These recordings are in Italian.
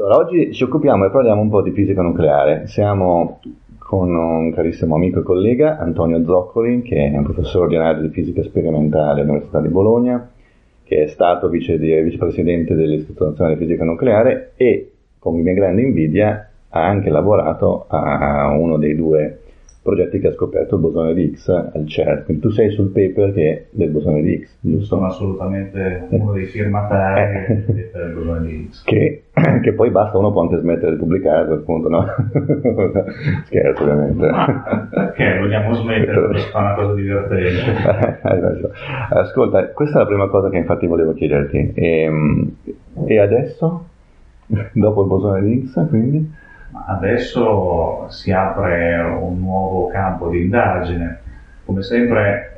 Allora, oggi ci occupiamo e parliamo un po' di fisica nucleare. Siamo con un carissimo amico e collega, Antonio Zoccoli, che è un professore ordinario di fisica sperimentale all'Università di Bologna, che è stato vice, vicepresidente dell'Istituto Nazionale di Fisica Nucleare e, con mia grande invidia, ha anche lavorato a uno dei due progetti che ha scoperto il bosone di X al CERN. Quindi tu sei sul paper che del bosone di X, giusto? Sono assolutamente uno dei firmatari eh. del bosone di X. Che, che, poi basta, uno può anche smettere di pubblicare a quel punto, no? Scherzo ovviamente. Ma perché vogliamo smettere per fare una cosa divertente? Ascolta, questa è la prima cosa che infatti volevo chiederti. E, ehm, e adesso? Dopo il bosone di X, quindi? Adesso si apre un nuovo campo di indagine. Come sempre,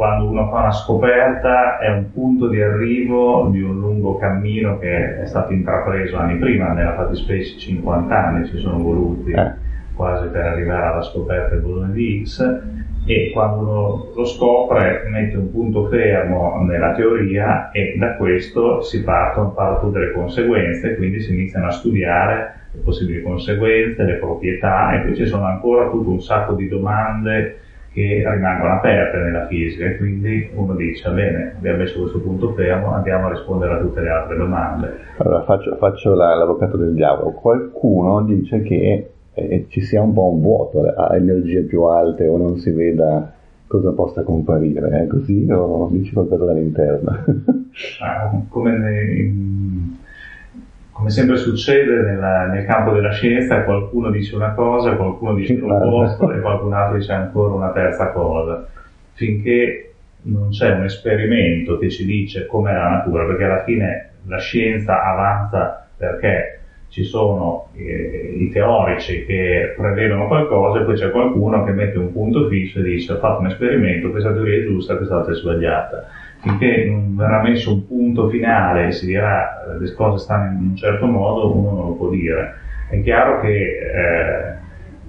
quando uno fa una scoperta è un punto di arrivo di un lungo cammino che è stato intrapreso anni prima, nella fattispecie 50 anni ci sono voluti eh. quasi per arrivare alla scoperta del bosone di X e quando uno lo scopre mette un punto fermo nella teoria e da questo si partono, partono tutte le conseguenze, quindi si iniziano a studiare le possibili conseguenze, le proprietà e poi ci sono ancora tutto un sacco di domande che rimangono aperte nella fisica e quindi uno dice bene abbiamo messo questo punto fermo andiamo a rispondere a tutte le altre domande. Allora faccio, faccio la, l'avvocato del diavolo. Qualcuno dice che eh, ci sia un po' un vuoto a energie più alte o non si veda cosa possa comparire è così o dici qualcosa dall'interno? Ah, come in, come sempre succede nella, nel campo della scienza, qualcuno dice una cosa, qualcuno dice l'opposto e qualcun altro dice ancora una terza cosa. Finché non c'è un esperimento che ci dice com'è la natura, perché alla fine la scienza avanza perché ci sono eh, i teorici che prevedono qualcosa e poi c'è qualcuno che mette un punto fisso e dice ho fatto un esperimento, questa teoria è giusta, quest'altra è sbagliata finché non verrà messo un punto finale e si dirà le cose stanno in un certo modo, uno non lo può dire. È chiaro che eh,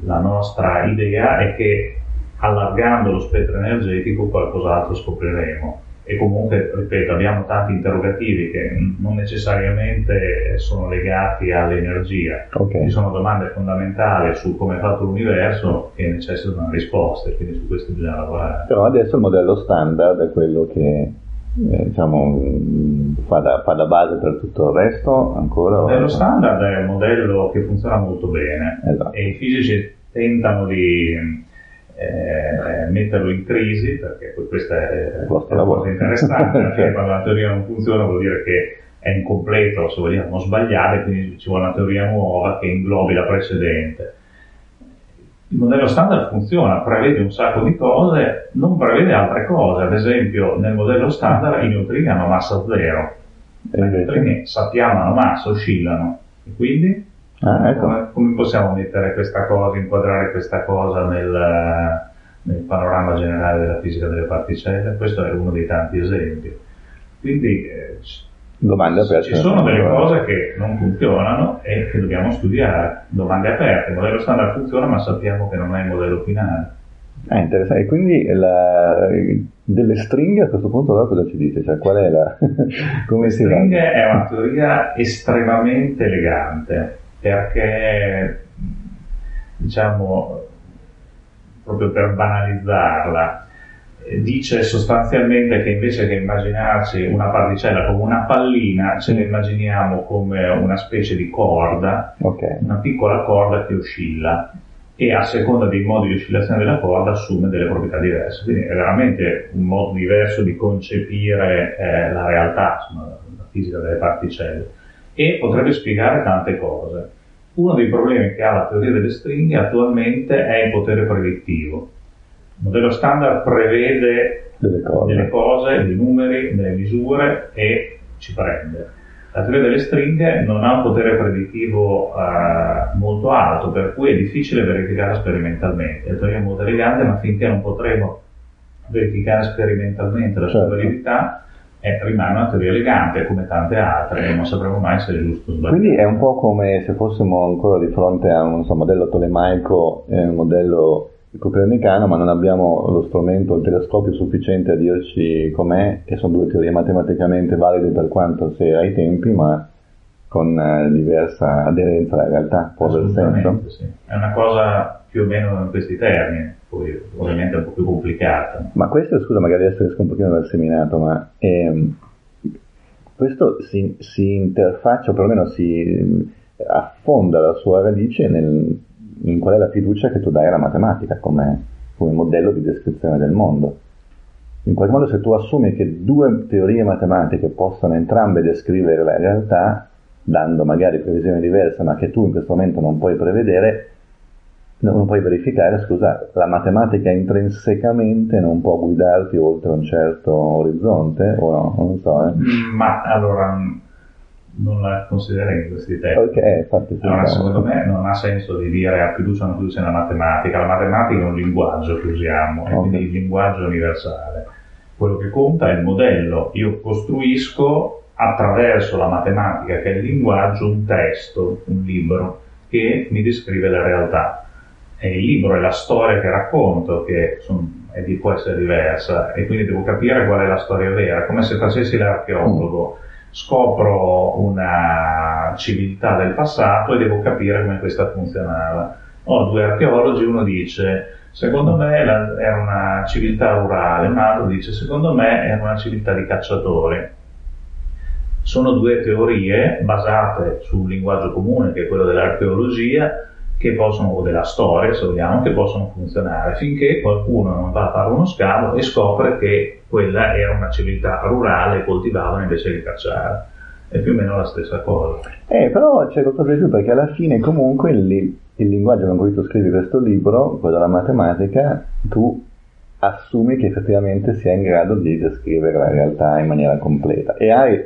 la nostra idea è che allargando lo spettro energetico qualcos'altro scopriremo. E comunque, ripeto, abbiamo tanti interrogativi che non necessariamente sono legati all'energia. Okay. Ci sono domande fondamentali su come è fatto l'universo che necessitano risposte, quindi su questo bisogna lavorare. Però adesso il modello standard è quello che eh, diciamo, fa, da, fa, da, base per tutto il resto ancora? Il modello standard è un modello che funziona molto bene esatto. e i fisici tentano di eh, metterlo in crisi perché questa è, è una cosa interessante perché quando la teoria non funziona vuol dire che è incompleto, se vogliamo sbagliare, quindi ci vuole una teoria nuova che inglobi la precedente il modello standard funziona, prevede un sacco di cose, non prevede altre cose. Ad esempio, nel modello standard i neutrini hanno massa zero. I neutrini sappiamo hanno massa, oscillano. E quindi ah, ecco. come, come, possiamo mettere questa cosa, inquadrare questa cosa nel, nel panorama generale della fisica delle particelle? Questo è uno dei tanti esempi. Quindi eh, Domande aperte. Ci sono delle cose che non funzionano e che dobbiamo studiare. Domande aperte. Il modello standard funziona, ma sappiamo che non è il modello finale. Ah, interessante. E quindi la, delle stringhe a questo punto allora cosa ci dice? Cioè, qual è la... come Le si stringhe va? è una teoria estremamente elegante perché, diciamo, proprio per banalizzarla, dice sostanzialmente che invece che immaginarci una particella come una pallina, ce la immaginiamo come una specie di corda, okay. una piccola corda che oscilla e a seconda dei modi di oscillazione della corda assume delle proprietà diverse. Quindi è veramente un modo diverso di concepire eh, la realtà, insomma, la fisica delle particelle e potrebbe spiegare tante cose. Uno dei problemi che ha la teoria delle stringhe attualmente è il potere predittivo il modello standard prevede delle cose. delle cose, dei numeri, delle misure e ci prende. La teoria delle stringhe non ha un potere predittivo eh, molto alto, per cui è difficile verificare sperimentalmente. La teoria è molto elegante, ma finché non potremo verificare sperimentalmente la sua certo. validità, eh, rimane una teoria elegante come tante altre e non sapremo mai se è giusto o sbagliato. Quindi è un po' come se fossimo ancora di fronte a un so, modello tolemaico e un modello copernicano, ma non abbiamo lo strumento, il telescopio sufficiente a dirci com'è, e sono due teorie matematicamente valide per quanto sia ai tempi, ma con eh, diversa aderenza alla realtà, può aver senso? Sì. È una cosa più o meno in questi termini, poi ovviamente è un po' più complicata. Ma questo, scusa, magari adesso esco un pochino dal seminato, ma ehm, questo si, si, interfaccia, o perlomeno si affonda la sua radice nel, in qual è la fiducia che tu dai alla matematica come, come modello di descrizione del mondo. In qualche modo se tu assumi che due teorie matematiche possano entrambe descrivere la realtà, dando magari previsioni diverse, ma che tu in questo momento non puoi prevedere, non puoi verificare, scusa, la matematica intrinsecamente non può guidarti oltre un certo orizzonte o no? Non so. Eh. Mm, ma allora non la considererei in questi termini. Ok, infatti. Allora, secondo me non ha senso di dire a fiducia o non fiducia nella matematica. La matematica è un linguaggio che usiamo, okay. quindi il linguaggio universale. Quello che conta è il modello. Io costruisco attraverso la matematica, che è il linguaggio, un testo, un libro, che mi descrive la realtà. E il libro è la storia che racconto, che di, può essere diversa, e quindi devo capire qual è la storia vera, come se facessi l'archeologo. Scopro una civiltà del passato e devo capire come questa funzionava. Ho due archeologi, uno dice secondo me era una civiltà rurale, un altro dice secondo me era una civiltà di cacciatori sono due teorie basate su un linguaggio comune che è quello dell'archeologia che possono, o della storia se vogliamo, che possono funzionare finché qualcuno non va a fare uno scavo e scopre che quella era una civiltà rurale e coltivavano invece di cacciare. È più o meno la stessa cosa. Eh, però c'è qualcosa di più perché alla fine comunque il, il linguaggio con cui tu scrivi questo libro, quello della matematica, tu assumi che effettivamente sia in grado di descrivere la realtà in maniera completa e hai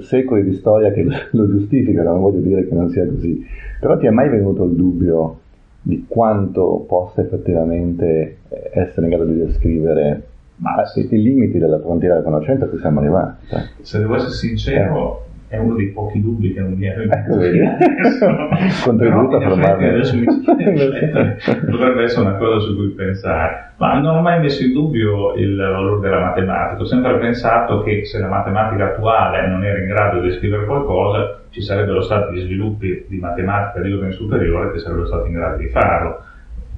secoli di storia che lo giustificano, non voglio dire che non sia così, però ti è mai venuto il dubbio di quanto possa effettivamente eh, essere in grado di descrivere Ma, i, i limiti della frontiera della conoscenza a cui siamo arrivati? Cioè. Se devo essere sincero, eh è uno dei pochi dubbi che non mi ero ecco, contributo a formarmi adesso mi potrebbe essere una cosa su cui pensare. Ma non ho mai messo in dubbio il valore della matematica. Ho sempre pensato che se la matematica attuale non era in grado di descrivere qualcosa ci sarebbero stati sviluppi di matematica di ordine superiore che sarebbero stati in grado di farlo.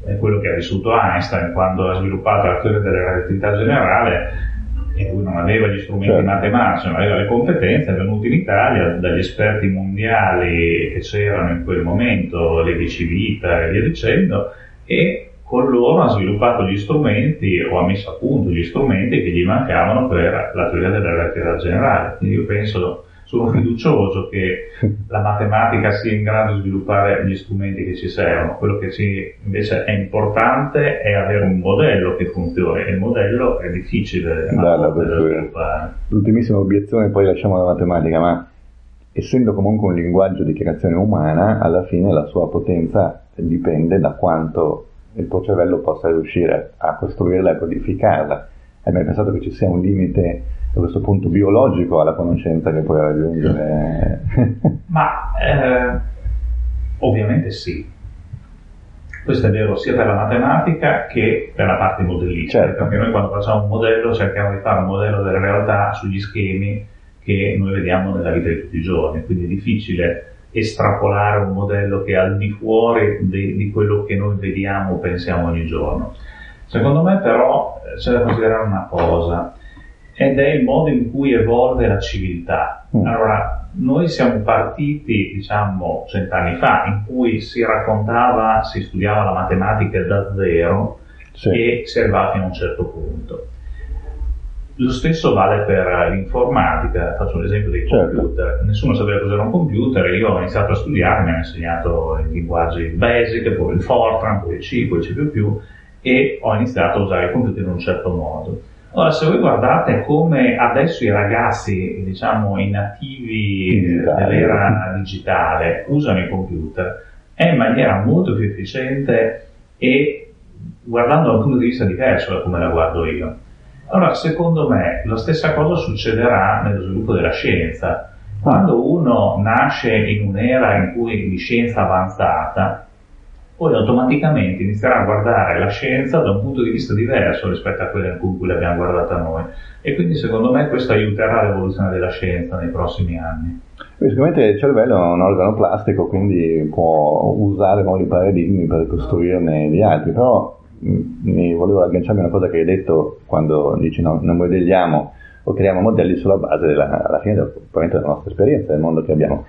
È quello che ha vissuto Einstein quando ha sviluppato la teoria della relatività generale e lui non aveva gli strumenti certo. matematici, non aveva le competenze, è venuto in Italia dagli esperti mondiali che c'erano in quel momento, Levi Civita e via dicendo, e con loro ha sviluppato gli strumenti o ha messo a punto gli strumenti che gli mancavano per la teoria della relatività generale. Quindi io penso sono fiducioso che la matematica sia in grado di sviluppare gli strumenti che ci servono. Quello che ci, invece è importante è avere un modello che funzioni e il modello è difficile da sviluppare. L'ultimissima obiezione, poi lasciamo la matematica, ma essendo comunque un linguaggio di creazione umana, alla fine la sua potenza dipende da quanto il tuo cervello possa riuscire a costruirla e a codificarla. Hai mai pensato che ci sia un limite a questo punto biologico alla conoscenza che puoi raggiungere? Ma eh, ovviamente sì. Questo è vero sia per la matematica che per la parte modellistica, certo. perché noi quando facciamo un modello cerchiamo di fare un modello della realtà sugli schemi che noi vediamo nella vita di tutti i giorni, quindi è difficile estrapolare un modello che è al di fuori di, di quello che noi vediamo o pensiamo ogni giorno. Secondo me però eh, c'è da considerare una cosa, ed è il modo in cui evolve la civiltà. Mm. Allora, noi siamo partiti, diciamo, cent'anni fa, in cui si raccontava, si studiava la matematica da zero sì. e si arrivava fino a un certo punto. Lo stesso vale per l'informatica, faccio un esempio dei certo. computer. Nessuno sapeva cos'era un computer, io ho iniziato a studiare, mi hanno insegnato i linguaggi basic, poi il Fortran, poi il C, poi il C++, e ho iniziato a usare i computer in un certo modo Ora, se voi guardate come adesso i ragazzi, diciamo, i nativi digitale. dell'era digitale usano i computer, è in maniera molto più efficiente e guardando da un punto di vista diverso da come la guardo io. Allora, secondo me, la stessa cosa succederà nello sviluppo della scienza. Quando uno nasce in un'era in cui di scienza avanzata, poi automaticamente inizierà a guardare la scienza da un punto di vista diverso rispetto a quello in cui l'abbiamo guardata noi. E quindi secondo me questo aiuterà l'evoluzione della scienza nei prossimi anni. Sicuramente il cervello è un organo plastico, quindi può usare nuovi paradigmi per costruirne di altri, però mm, mi volevo agganciarmi a una cosa che hai detto quando dici no, non modelliamo o creiamo modelli sulla base della, alla fine della nostra esperienza, del mondo che abbiamo.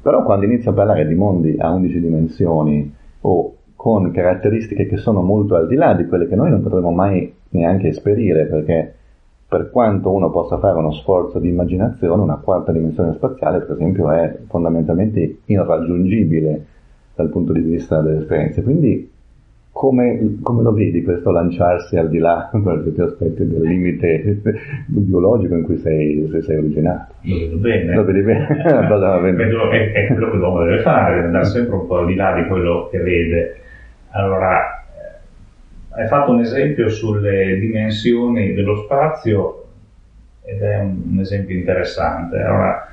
Però quando inizio a parlare di mondi a 11 dimensioni o con caratteristiche che sono molto al di là di quelle che noi non potremo mai neanche esperire, perché per quanto uno possa fare uno sforzo di immaginazione, una quarta dimensione spaziale, per esempio, è fondamentalmente irraggiungibile dal punto di vista delle esperienze. Quindi, come, come lo vedi questo lanciarsi al di là, per certi aspetti, del limite biologico in cui sei, sei originato? Lo vedo bene. Lo vedi bene? Vedo, è, è quello che l'uomo deve fare, andare sempre un po' al di là di quello che vede. Allora, hai fatto un esempio sulle dimensioni dello spazio ed è un, un esempio interessante. Allora,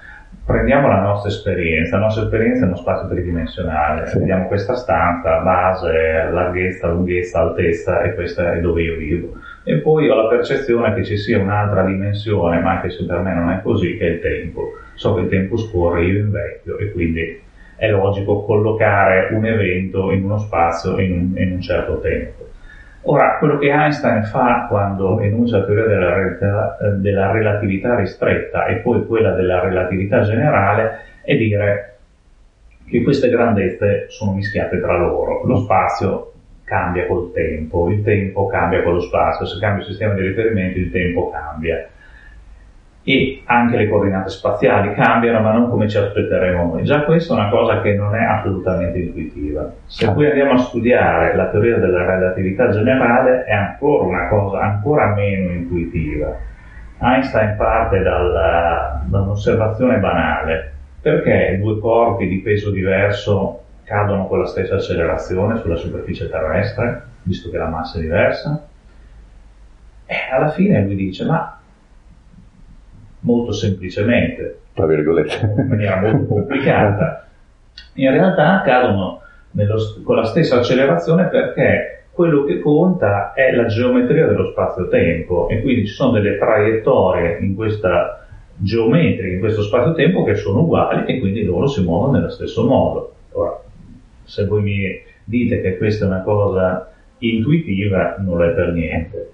prendiamo la nostra esperienza, la nostra esperienza è uno spazio tridimensionale, sì. vediamo questa stanza, base, larghezza, lunghezza, altezza e questa è dove io vivo. E poi ho la percezione che ci sia un'altra dimensione, ma anche se per me non è così, che è il tempo. So che il tempo scorre, io invecchio e quindi è logico collocare un evento in uno spazio in un, in un certo tempo. Ora, quello che Einstein fa quando enuncia la teoria della, della relatività ristretta e poi quella della relatività generale è dire che queste grandezze sono mischiate tra loro. Lo spazio cambia col tempo, il tempo cambia con lo spazio, se cambia il sistema di riferimento il tempo cambia e anche le coordinate spaziali cambiano, ma non come ci aspetteremo noi. Già questa è una cosa che non è assolutamente intuitiva. Se poi andiamo a studiare la teoria della relatività generale, è ancora una cosa ancora meno intuitiva. Einstein parte dalla, da un'osservazione banale. Perché due corpi di peso diverso cadono con la stessa accelerazione sulla superficie terrestre, visto che la massa è diversa? E alla fine lui dice, ma molto semplicemente, tra virgolette, in maniera molto complicata. In realtà accadono nello, con la stessa accelerazione perché quello che conta è la geometria dello spazio-tempo e quindi ci sono delle traiettorie in questa geometria, in questo spazio-tempo che sono uguali e quindi loro si muovono nello stesso modo. Ora, se voi mi dite che questa è una cosa intuitiva, non lo è per niente.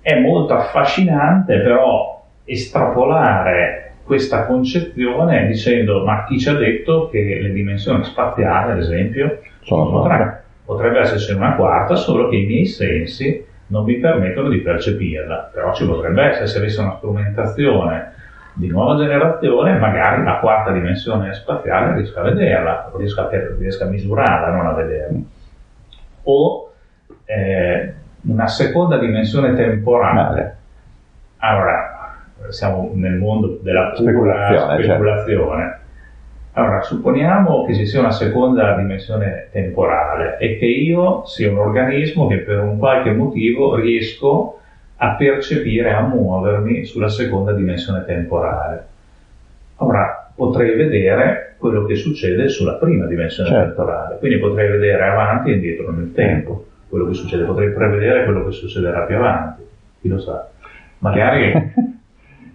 È molto affascinante, però estrapolare questa concezione dicendo ma chi ci ha detto che le dimensioni spaziali, ad esempio, sono tre? Potrebbe esserci una quarta, solo che i miei sensi non mi permettono di percepirla, però ci potrebbe essere se avessi una strumentazione di nuova generazione, magari la quarta dimensione spaziale riesco a vederla, riesco a, riesco a misurarla, non a vederla. O eh, una seconda dimensione temporale. Allora, siamo nel mondo della speculazione. speculazione. Certo. Allora, supponiamo che ci sia una seconda dimensione temporale e che io sia un organismo che per un qualche motivo riesco a percepire, a muovermi sulla seconda dimensione temporale. Ora, potrei vedere quello che succede sulla prima dimensione certo. temporale, quindi potrei vedere avanti e indietro nel tempo quello che succede, potrei prevedere quello che succederà più avanti, chi lo sa. Magari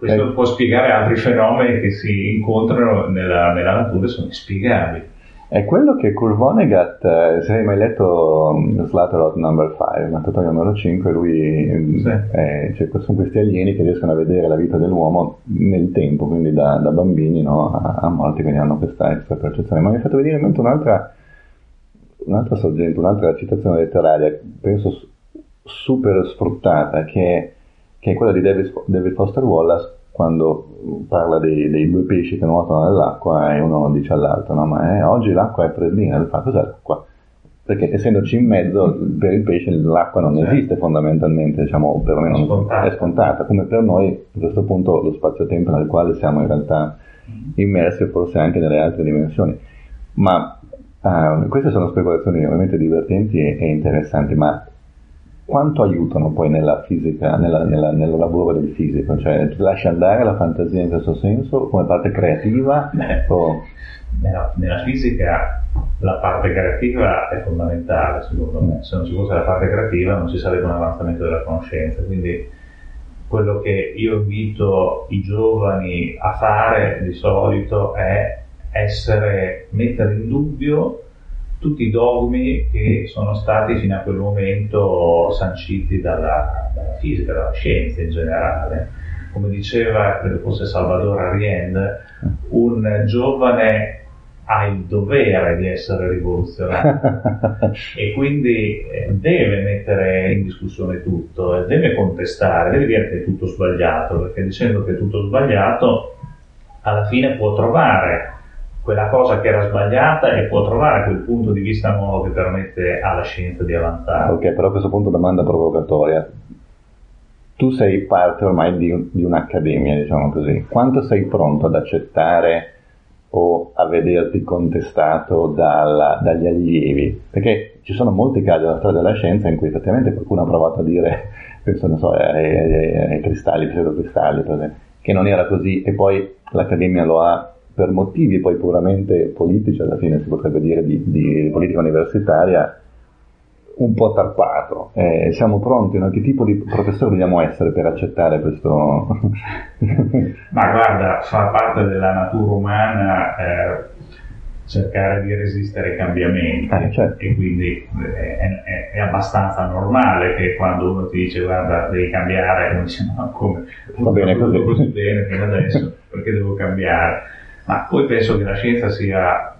Questo eh. può spiegare altri fenomeni che si incontrano nella, nella natura e sono inspiegabili. È quello che Kurt Vonnegut, eh, se hai mai letto um, Slaughterhouse Number 5, Mattatoio numero 5, lui, mm, sì. eh, cioè, sono questi alieni che riescono a vedere la vita dell'uomo nel tempo, quindi da, da bambini no, a, a, morti, quindi hanno questa extra percezione. Ma mi ha fatto venire in mente un'altra, un'altra sorgente, un'altra citazione letteraria, penso super sfruttata, che che è quella di David, David Foster Wallace quando parla dei, dei, due pesci che nuotano nell'acqua e uno dice all'altro, no, ma eh, oggi l'acqua è freddina, lui fa cos'è l'acqua? Perché essendoci in mezzo, per il pesce l'acqua non certo. esiste fondamentalmente, diciamo, perlomeno è scontata. è scontata, come per noi a questo punto lo spazio-tempo nel quale siamo in realtà immersi, forse anche nelle altre dimensioni. Ma uh, queste sono speculazioni ovviamente divertenti e, e interessanti, ma quanto aiutano poi nella fisica, nella, nella, nel lavoro del fisico? Cioè, ti lasci andare la fantasia in questo senso come parte creativa? Beh, o... nella, nella, fisica la parte creativa è fondamentale, secondo me. Se non ci fosse la parte creativa non ci sarebbe un avanzamento della conoscenza. Quindi quello che io invito i giovani a fare di solito è essere, mettere in dubbio tutti i dogmi che sono stati fino a quel momento sanciti dalla, dalla fisica, dalla scienza in generale. Come diceva, credo fosse Salvador Allende, un giovane ha il dovere di essere rivoluzionario e quindi eh, deve mettere in discussione tutto, deve contestare, deve dire che è tutto sbagliato, perché dicendo che è tutto sbagliato alla fine può trovare quella cosa che era sbagliata e può trovare quel punto di vista nuovo che permette alla scienza di avanzare. Ok, però a questo punto domanda provocatoria. Tu sei parte ormai di, di un'accademia, diciamo così. Quanto sei pronto ad accettare o a vederti contestato dalla, dagli allievi? Perché ci sono molti casi nella storia della scienza in cui effettivamente qualcuno ha provato a dire, penso non so, ai, ai, ai cristalli, pseudocristalli, per esempio, che non era così e poi l'accademia lo ha per motivi poi puramente politici, alla fine si potrebbe dire di, di politica universitaria, un po' tarpato. Eh, siamo pronti, no? che tipo di professore dobbiamo essere per accettare questo? Ma guarda, fa parte della natura umana eh, cercare di resistere ai cambiamenti eh, certo. e quindi eh, è, è, è, abbastanza normale che quando uno ti dice guarda devi cambiare, uno dice no come? Va bene così. così bene fino adesso, perché devo cambiare? Ma poi penso che la scienza sia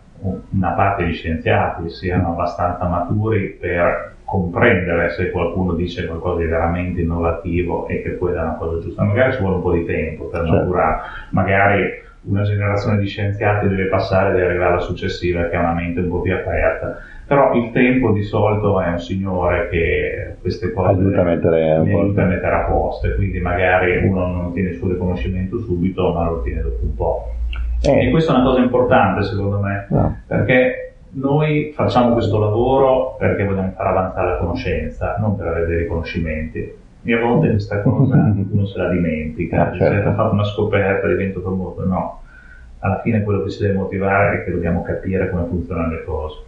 una parte di scienziati siano abbastanza maturi per comprendere se qualcuno dice qualcosa di veramente innovativo e che poi dà una cosa giusta. Magari ci vuole un po' di tempo per certo. maturare, magari una generazione di scienziati deve passare ed arrivare alla successiva che ha una mente un po' più aperta. Però il tempo di solito è un signore che queste cose aiuta a mettere, aiuta a, mettere a posto e quindi magari uno non ottiene il suo riconoscimento subito ma lo ottiene dopo un po'. Eh. E questa è una cosa importante secondo me, no. perché noi facciamo questo lavoro perché vogliamo far avanzare la conoscenza, non per avere dei riconoscimenti. E a volte questa cosa uno se la dimentica, ah, certo. ha fatto una scoperta, divento famoso, no. Alla fine quello che ci deve motivare è che dobbiamo capire come funzionano le cose.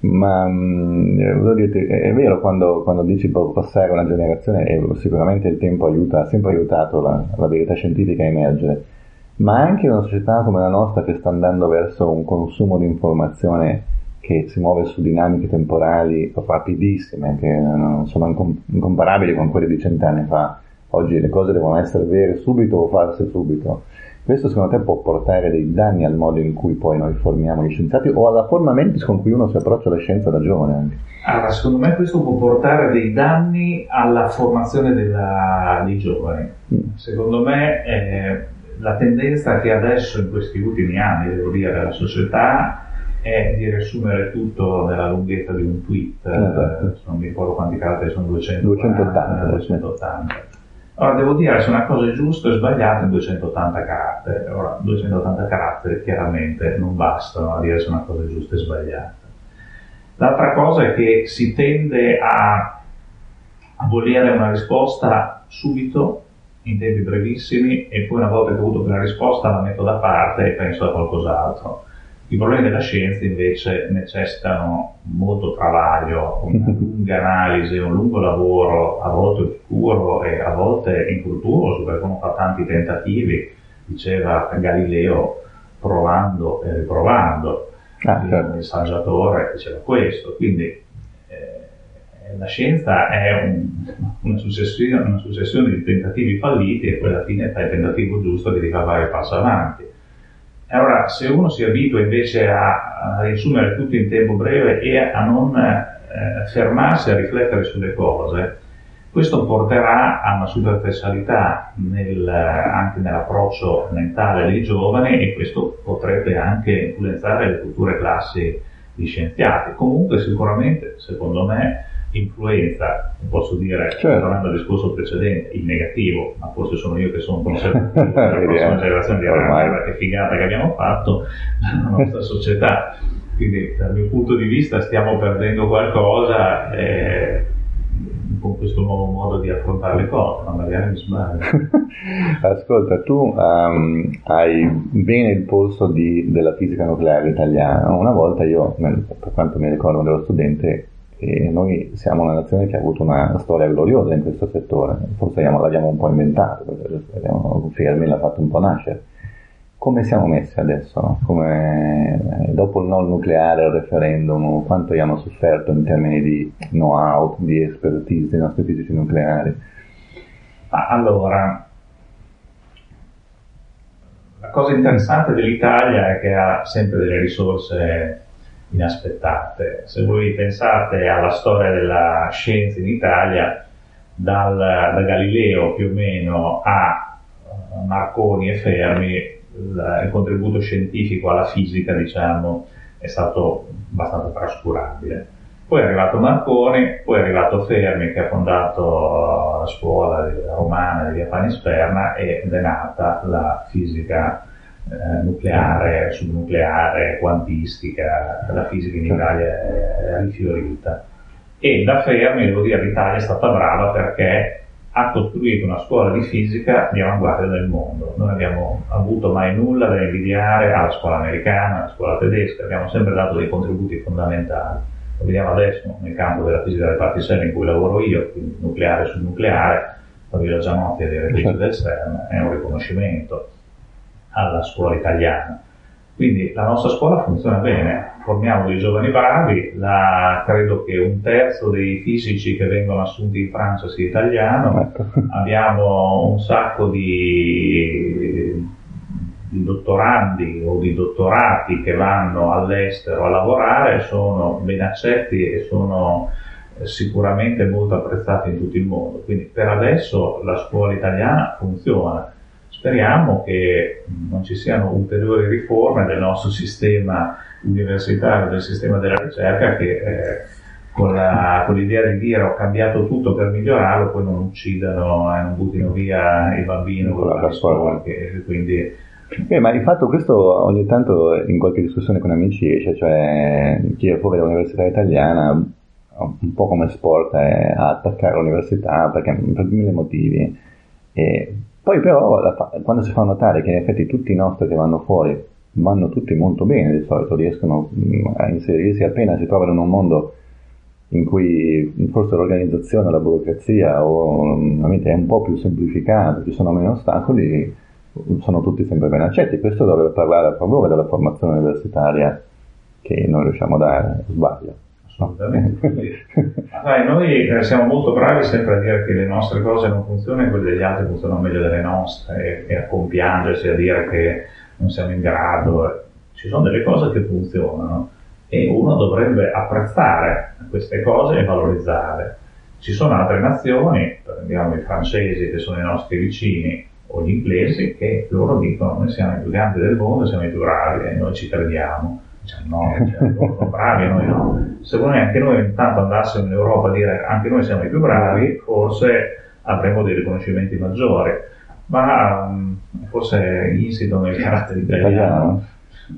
Ma mm, dirti, è vero quando, quando dici passare una generazione, e sicuramente il tempo aiuta, ha sempre aiutato la, la verità scientifica a emergere ma anche una società come la nostra che sta andando verso un consumo di informazione che si muove su dinamiche temporali rapidissime, che sono incomparabili con quelle di cent'anni fa. Oggi le cose devono essere vere subito o farsi subito. Questo secondo te può portare dei danni al modo in cui poi noi formiamo gli scienziati o alla forma mentis con cui uno si approccia alla scienza da giovane anche? Allora, secondo me questo può portare dei danni alla formazione della, dei giovani. Mm. Secondo me eh, la tendenza che adesso in questi ultimi anni, devo dire, la società è di riassumere tutto nella lunghezza di un tweet, esatto. eh, non mi ricordo quanti caratteri sono 200, 280. 280. Ora devo dire se una cosa è giusta o sbagliata in 280 caratteri. Ora 280 caratteri chiaramente non bastano a dire se una cosa è giusta o sbagliata. L'altra cosa è che si tende a, a volere una risposta subito in tempi brevissimi e poi una volta che ho avuto quella risposta la metto da parte e penso a qualcos'altro. I problemi della scienza invece necessitano molto travaglio, una lunga analisi, un lungo lavoro, a volte oscuro e a volte infruttuoso, perché uno fa tanti tentativi, diceva Galileo, provando e riprovando. Ah, certo. Il saggiatore diceva questo, quindi la scienza è un, una, successione, una, successione, di tentativi falliti e poi alla fine fa il tentativo giusto di ricavare il passo avanti. Allora, se uno si abitua invece a, a riassumere tutto in tempo breve e a non eh, fermarsi a riflettere sulle cose, questo porterà a una superficialità nel, anche nell'approccio mentale dei giovani e questo potrebbe anche influenzare le future classi di scienziati. Comunque sicuramente, secondo me, influenza, posso dire, certo. tornando al discorso precedente, in negativo, ma forse sono io che sono conservativo la prossima generazione di guarda che figata che abbiamo fatto nella nostra società. Quindi dal mio punto di vista stiamo perdendo qualcosa eh, con questo nuovo modo di affrontare le cose, ma magari mi sbaglio. Ascolta, tu um, hai bene il polso di, della fisica nucleare italiana. Una volta io, per quanto mi ricordo dello studente, e noi siamo una nazione che ha avuto una storia gloriosa in questo settore, forse l'abbiamo un po' inventato, perché Fermi l'ha fatto un po' nascere. Come siamo messi adesso? Come, dopo il no nucleare, il referendum, quanto abbiamo sofferto in termini di know-how, di expertise dei nostri fisici nucleari? Allora, la cosa interessante dell'Italia è che ha sempre delle risorse inaspettate. Se voi pensate alla storia della scienza in Italia, dal, da Galileo più o meno a eh, Marconi e Fermi, il, contributo scientifico alla fisica, diciamo, è stato abbastanza trascurabile. Poi è arrivato Marconi, poi è arrivato Fermi che ha fondato la scuola romana di Via Panisperna ed è nata la fisica eh, nucleare, subnucleare, quantistica, la fisica in Italia è rifiorita. E da Fermi, devo dire, l'Italia è stata brava perché ha costruito una scuola di fisica di avanguardia del mondo. Noi abbiamo avuto mai nulla da invidiare alla scuola americana, alla scuola tedesca, abbiamo sempre dato dei contributi fondamentali. Lo vediamo adesso nel campo della fisica delle particelle in cui lavoro io, quindi nucleare sul nucleare, Fabio Gianotti e direttrici del CERN, è un riconoscimento alla scuola italiana. Quindi la nostra scuola funziona bene, formiamo dei giovani bravi, la, credo che un terzo dei fisici che vengono assunti in Francia sia italiano, ecco. abbiamo un sacco di, di, dottorandi o di dottorati che vanno all'estero a lavorare, sono ben accetti e sono sicuramente molto apprezzati in tutto il mondo. Quindi per adesso la scuola italiana funziona Speriamo che non ci siano ulteriori riforme del nostro sistema universitario, del sistema della ricerca che eh, con, la, con, l'idea di dire ho cambiato tutto per migliorarlo, poi non uccidano e eh, non buttino via il bambino con la scuola. Quindi, eh, ma di fatto questo ogni tanto in qualche discussione con amici esce, cioè chi è fuori dall'università italiana un po' come sport è attaccare l'università perché, per mille motivi. E poi però quando si fa notare che in effetti tutti i nostri che vanno fuori vanno tutti molto bene di solito, riescono mm, a inserirsi appena si trovano in un mondo in cui forse l'organizzazione, la burocrazia o, mm, è un po' più semplificata, ci sono meno ostacoli, sono tutti sempre ben accetti. Questo dovrebbe parlare a favore della formazione universitaria che noi riusciamo a dare, sbaglio assolutamente. Dai, noi eh, siamo molto bravi sempre a dire che le nostre cose non funzionano e quelle degli altri funzionano meglio delle nostre e, a compiangersi, a dire che non siamo in grado. Ci sono delle cose che funzionano e uno dovrebbe apprezzare queste cose e valorizzarle. Ci sono altre nazioni, prendiamo i francesi che sono i nostri vicini, o gli inglesi, che loro dicono noi siamo i più grandi del mondo, siamo i più bravi e noi ci crediamo cioè, no, cioè, loro sono bravi, noi no. Se vuoi anche noi intanto andassimo in Europa a dire anche noi siamo i più bravi, forse avremmo dei riconoscimenti maggiori. Ma um, forse insido nel carattere italiano,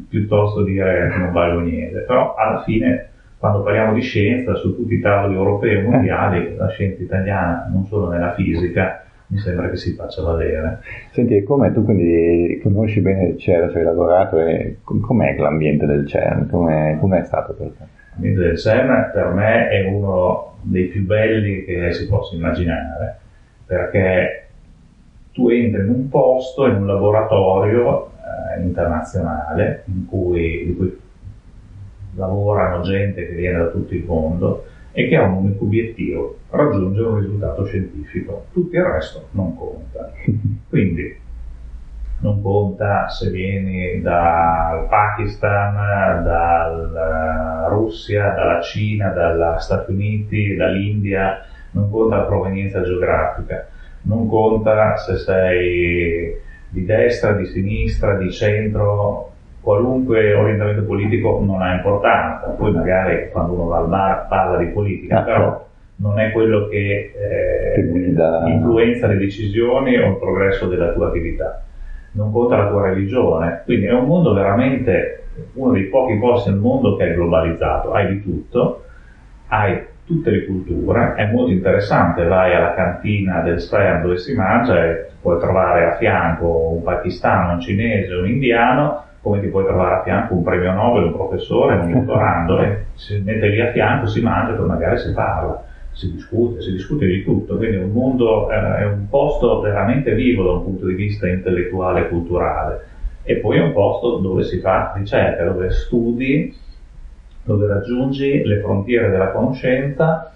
piuttosto dire che non valgo niente. Però alla fine, quando parliamo di scienza, su tutti i tavoli europei e mondiali, la scienza italiana, non solo nella fisica, mi sembra che si faccia valere. Senti, come tu quindi conosci bene il CERN, ci hai lavorato, e com'è l'ambiente del CERN? Com'è, com'è stato per te? L'ambiente del CERN per me è uno dei più belli che si possa immaginare, perché tu entri in un posto, in un laboratorio eh, internazionale in cui, in cui lavorano gente che viene da tutto il mondo e che ha un unico obiettivo, raggiungere un risultato scientifico. Tutto il resto non conta. Quindi non conta se vieni dal Pakistan, dalla Russia, dalla Cina, dagli Stati Uniti, dall'India, non conta la provenienza geografica, non conta se sei di destra, di sinistra, di centro, qualunque orientamento politico non ha importanza, poi magari quando uno va al bar parla di politica, ah, però certo. non è quello che, eh, da... influenza le decisioni o il progresso della tua attività, non conta la tua religione, quindi è un mondo veramente uno dei pochi posti al mondo che è globalizzato, hai di tutto, hai tutte le culture, è molto interessante, vai alla cantina del Stern dove si mangia e puoi trovare a fianco un pakistano, un cinese, un indiano, come ti puoi trovare a fianco un premio Nobel, un professore, un dottorando, e si mette lì a fianco, si mangia e poi magari si parla, si discute, si discute di tutto, quindi è un mondo, eh, è un posto veramente vivo da un punto di vista intellettuale e culturale. E poi è un posto dove si fa ricerca, dove studi, dove raggiungi le frontiere della conoscenza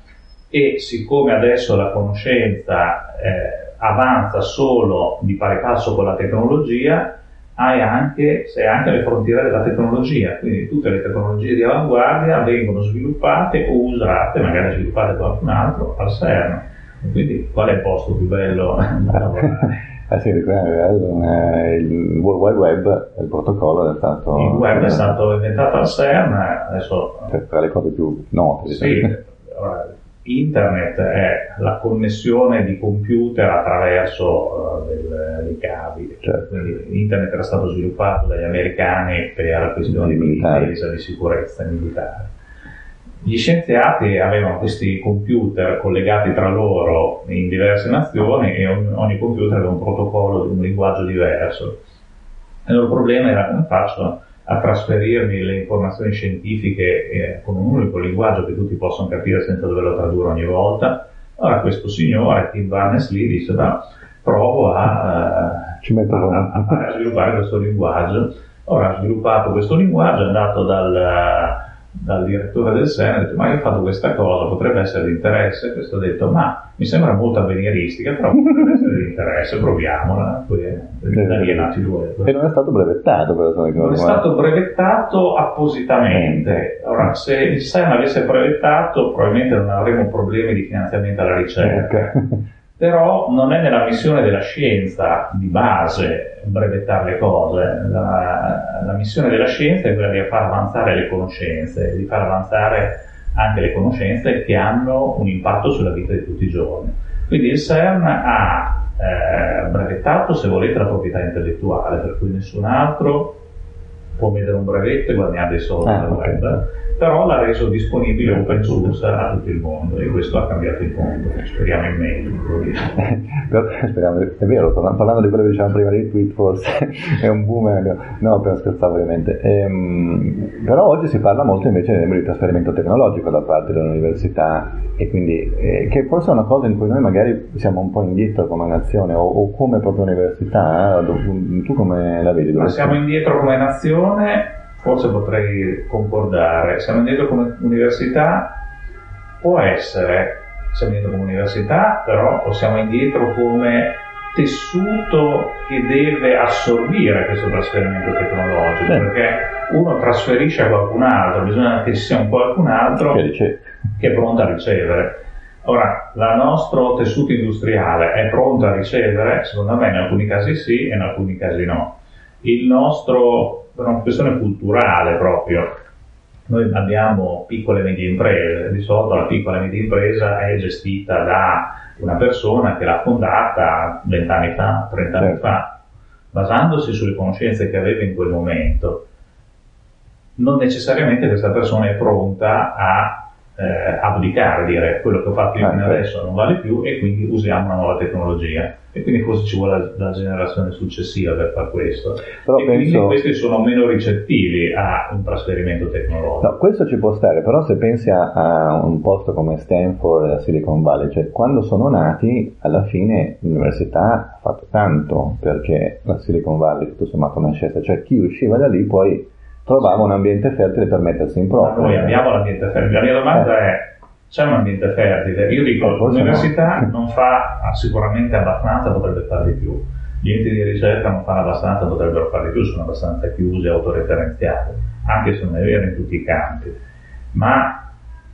e siccome adesso la conoscenza eh, avanza solo di pari passo con la tecnologia, hai anche, sei anche alle frontiere della tecnologia, quindi tutte le tecnologie di avanguardia vengono sviluppate o usate, magari sviluppate da qualcun altro, al CERN. Quindi qual è il posto più bello da lavorare? Eh sì, il World Wide Web, il protocollo è stato... Il web è stato inventato al CERN, adesso... Tra le cose più note. Sì, Internet è la connessione di computer attraverso uh, del, dei cavi. Certo. Internet era stato sviluppato dagli americani per questioni di difesa, di sicurezza militare. Gli scienziati avevano questi computer collegati tra loro in diverse nazioni e ogni, ogni computer aveva un protocollo, un linguaggio diverso. Il loro problema era come faccio a trasferirmi le informazioni scientifiche eh, con un unico linguaggio che tutti possono capire senza doverlo tradurre ogni volta. Allora questo signore, Tim Berners-Lee, disse, no, provo a, uh, a, a, a, sviluppare questo linguaggio. Ora ha sviluppato questo linguaggio, è andato dal, dal direttore del Sena ha detto ma io ho fatto questa cosa, potrebbe essere di interesse, questo ha detto ma mi sembra molto avveniristica, però potrebbe essere di interesse, proviamola, poi è nato due. E non è stato brevettato però, Non è stato brevettato appositamente, ora se il Sena avesse brevettato probabilmente non avremmo problemi di finanziamento alla ricerca. Okay però non è nella missione della scienza di base brevettare le cose, la, la, missione della scienza è quella di far avanzare le conoscenze, di far avanzare anche le conoscenze che hanno un impatto sulla vita di tutti i giorni. Quindi il CERN ha eh, brevettato, se volete, la proprietà intellettuale, per cui nessun altro può mettere un brevetto e guadagnare dei soldi ah, okay. web però l'ha reso disponibile open source a tutto il mondo e questo ha cambiato il mondo, speriamo in meglio. speriamo, è vero, parlando di quello che dicevamo prima di tweet forse è un boomerang, no per scherzare ovviamente, ehm, però oggi si parla molto invece di trasferimento tecnologico da parte dell'università e quindi eh, che forse è una cosa in cui noi magari siamo un po' indietro come nazione o, o come proprio università, eh? tu come la vedi? Ma siamo indietro come nazione forse potrei concordare, siamo indietro come università, può essere, siamo indietro come università, però o siamo indietro come tessuto che deve assorbire questo trasferimento tecnologico, sì. perché uno trasferisce a qualcun altro, bisogna che ci sia un qualcun altro che, che è pronto a ricevere. Ora, il nostro tessuto industriale è pronto a ricevere? Secondo me in alcuni casi sì e in alcuni casi no. Il nostro per una questione culturale proprio. Noi abbiamo piccole e medie imprese, di solito la piccola e media impresa è gestita da una persona che l'ha fondata vent'anni fa, trent'anni certo. fa, basandosi sulle conoscenze che aveva in quel momento. Non necessariamente questa persona è pronta a eh, abdicare, dire quello che ho fatto io fino certo. adesso non vale più e quindi usiamo una nuova tecnologia. E quindi forse ci vuole la, la generazione successiva per fare questo. Però e penso... quindi questi sono meno ricettivi a un trasferimento tecnologico. No, questo ci può stare, però se pensi a, a un posto come Stanford e la Silicon Valley, cioè quando sono nati, alla fine l'università ha fatto tanto perché la Silicon Valley tutto sommato nascesse, cioè chi usciva da lì poi trovava un ambiente fertile per mettersi in prova. noi abbiamo l'ambiente fertile. La mia domanda eh. è, c'è un ambiente fertile? Io dico, l'università no. non fa sicuramente abbastanza, potrebbe fare di più. Gli enti di ricerca non fanno abbastanza, potrebbero fare di più, sono abbastanza chiusi e autoreferenziati, anche se non è vero in tutti i campi. Ma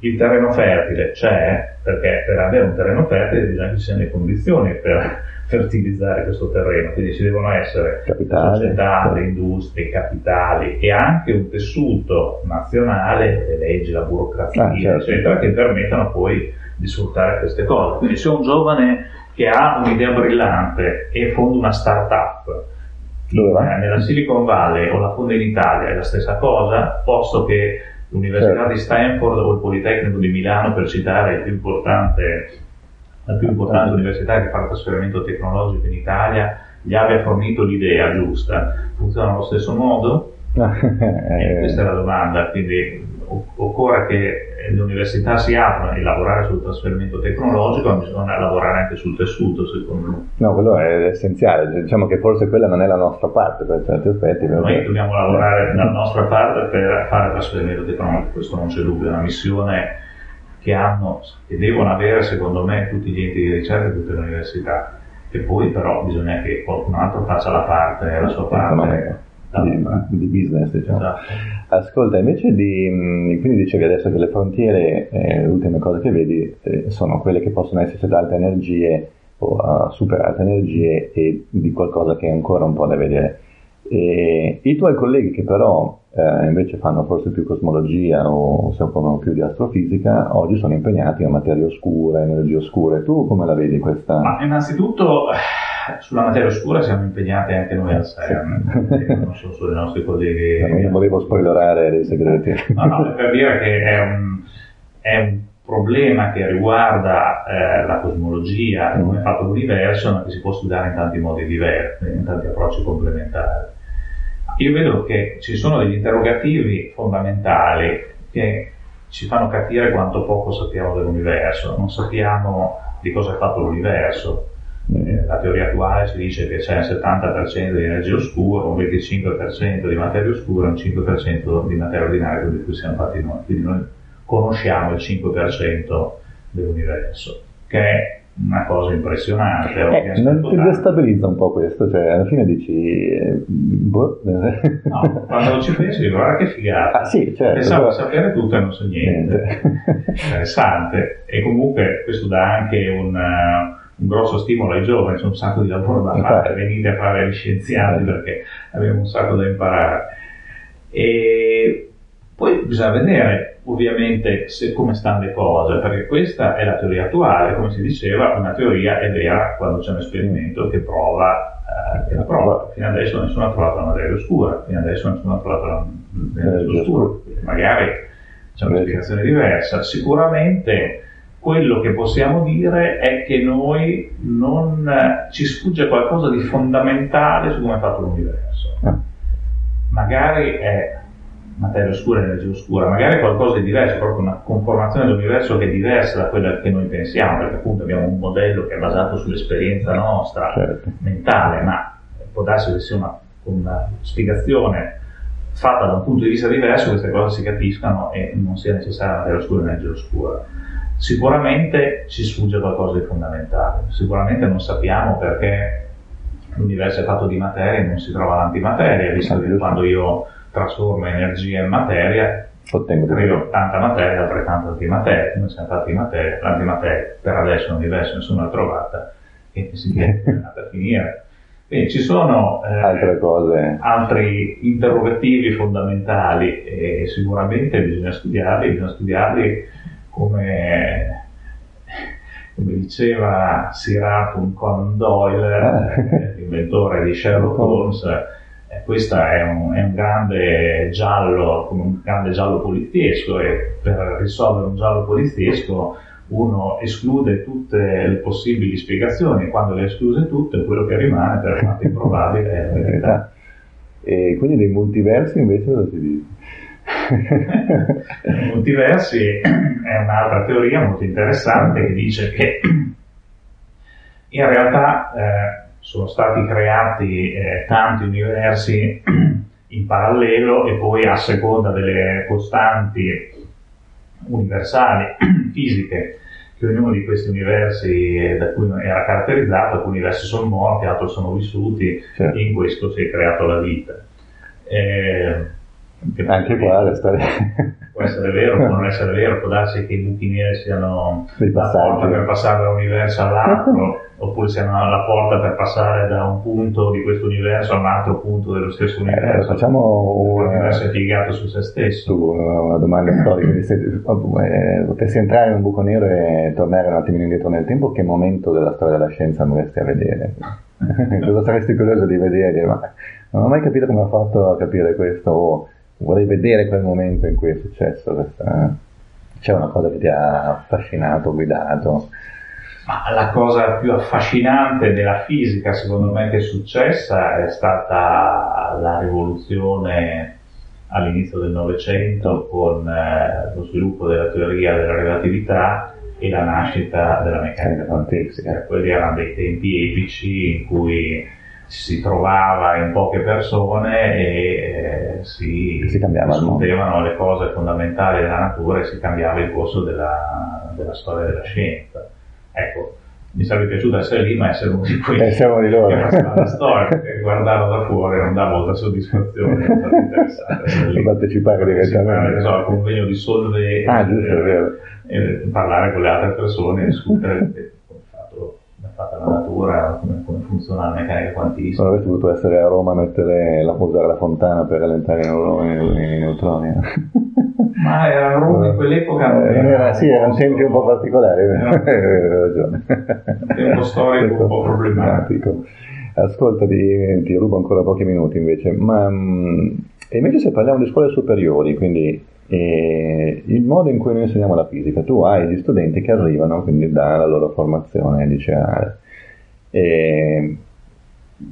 il terreno fertile c'è, perché per avere un terreno fertile bisogna che ci siano le condizioni per fertilizzare questo terreno, quindi ci devono essere capitali, società, le industrie, capitali e anche un tessuto nazionale, le leggi, la burocrazia, ah, certo. eccetera, che permettano poi di sfruttare queste cose. Quindi se un giovane che ha un'idea brillante e fonda una start-up, eh, nella Silicon Valley o la fonda in Italia è la stessa cosa, posto che l'Università di Stanford o il Politecnico di Milano, per citare il più importante la più importante università che fa il trasferimento tecnologico in Italia, gli abbia fornito l'idea giusta. Funziona allo stesso modo? eh, questa è la domanda, quindi occorre che le università si aprono e lavorare sul trasferimento tecnologico, ma bisogna lavorare anche sul tessuto, secondo me. No, quello è essenziale. Diciamo che forse quella non è la nostra parte per certi aspetti. Noi dobbiamo lavorare eh. dalla nostra parte per fare il trasferimento tecnologico, questo non c'è dubbio, è una missione che hanno, che devono avere, secondo me, tutti gli enti di ricerca e tutte le università. E poi però bisogna che qualcun altro faccia la parte, la sua parte di, di business, diciamo. Esatto. Ascolta, invece di, quindi dicevi adesso che le frontiere, eh, le ultime cose che vedi, eh, sono quelle che possono essere ad alte energie o a super alte energie e di qualcosa che è ancora un po' da vedere. E I tuoi colleghi che però eh, invece fanno forse più cosmologia o si occupano più di astrofisica, oggi sono impegnati in materie oscure, energie oscure. Tu come la vedi questa? Ma innanzitutto sulla materia oscura siamo impegnati anche noi al CERN, non sono solo i nostri colleghi. non volevo spoilerare dei segreti. No, no, per dire che è un, è un problema che riguarda eh, la cosmologia, come è fatto l'universo, ma che si può studiare in tanti modi diversi, in tanti approcci complementari. Io vedo che ci sono degli interrogativi fondamentali che ci fanno capire quanto poco sappiamo dell'universo, non sappiamo di cosa è fatto l'universo, la teoria attuale ci dice che c'è un 70% di energia oscura, un 25% di materia oscura e un 5% di materia ordinaria di cui siamo fatti noi. Quindi noi conosciamo il 5% dell'universo, che è una cosa impressionante. Eh, non ti destabilizza un po' questo? Cioè, alla fine dici... Eh, boh. No, quando ci pensi, guarda che figata. Ah, sì, certo. Pensavo però... sapere tutto e non so niente. niente. Interessante. E comunque questo dà anche un un grosso stimolo ai giovani, c'è un sacco di lavoro da fare, venite a fare gli scienziati perché abbiamo un sacco da imparare. E poi bisogna vedere ovviamente se, come stanno le cose, perché questa è la teoria attuale, come si diceva, una teoria è vera quando c'è un esperimento che prova, eh, che la prova. Fino adesso nessuno ha trovato la materia oscura, fino adesso nessuno ha trovato la materia oscura, magari c'è una spiegazione diversa. Sicuramente quello che possiamo dire è che noi non ci sfugge qualcosa di fondamentale su come è fatto l'universo. Ah. Magari è materia oscura energia oscura, magari qualcosa di diverso, proprio una conformazione dell'universo che è diversa da quella che noi pensiamo, perché appunto abbiamo un modello che è basato sull'esperienza nostra, certo. mentale, ma può darsi che sia una, una spiegazione fatta da un punto di vista diverso, queste cose si capiscano e non sia necessaria materia oscura energia oscura. Sicuramente ci sfugge qualcosa di fondamentale, sicuramente non sappiamo perché l'universo è fatto di materia e non si trova l'antimateria, visto che quando io trasformo energia in materia, creo tanta materia e altrettanta antimateria, noi siamo fatti di materia, l'antimateria per adesso nell'universo nessuno l'ha trovata e si è andata a finire. Quindi ci sono eh, altri interrogativi fondamentali e sicuramente bisogna studiarli, bisogna studiarli come, come diceva Sir Arthur Conan Doyle, ah. eh, l'inventore di Sherlock Holmes, eh, questo è un, è un, grande giallo, un grande giallo poliziesco e per risolvere un giallo poliziesco uno esclude tutte le possibili spiegazioni, quando le escluse tutte quello che rimane per quanto improbabile è la verità. E quindi dei multiversi invece cosa si dice? Multiversi è un'altra teoria molto interessante che dice che in realtà eh, sono stati creati eh, tanti universi in parallelo e poi a seconda delle costanti universali fisiche che ognuno di questi universi eh, da cui era caratterizzato, alcuni universi sono morti, altri sono vissuti, certo. e in questo si è creata la vita. Eh, anche qua la storia può essere vero, può non essere vero, può darsi che i buchi neri siano la porta per passare da un universo all'altro, oppure siano la porta per passare da un punto di questo universo a un altro punto dello stesso eh, universo. Eh, facciamo un universo piegato su se stesso. una domanda storica, se eh, potessi entrare in un buco nero e tornare un attimino indietro nel tempo, che momento della storia della scienza andresti a vedere? Cosa saresti curioso di vedere? Ma non ho mai capito come ha fatto a capire questo. Oh, vorrei vedere quel momento in cui è successo questa... C'è una cosa che ti ha affascinato, guidato? Ma la cosa più affascinante della fisica, secondo me, che è successa è stata la rivoluzione all'inizio del Novecento con eh, lo sviluppo della teoria della relatività e la nascita della meccanica quantistica. Quelli erano dei tempi epici in cui si trovava in poche persone e eh, si, si discutevano le cose fondamentali della natura e si cambiava il corso della, della storia della scienza. Ecco, mi sarebbe piaciuto essere lì, ma essere uno di quelli eh, siamo di loro. che la storia, perché guardarlo da fuori non dà molta soddisfazione, non è interessante. partecipare direttamente. So, al convegno di Solve ah, giusto, è vero. E, parlare con le altre persone e discutere fatta la natura, come, come, funziona la meccanica quantistica. Non avresti voluto essere a Roma a mettere la, usare la fontana per rallentare i, neutroni. Ma era Roma in quell'epoca. Eh, era, sì, erano tempi un po' particolari, hai ragione. Un tempo storico un po' problematico. Ascolta, ti, ti, rubo ancora pochi minuti invece, ma mm, e invece se parliamo di scuole superiori, quindi e il modo in cui noi insegniamo la fisica, tu hai gli studenti che arrivano quindi dalla loro formazione liceale. E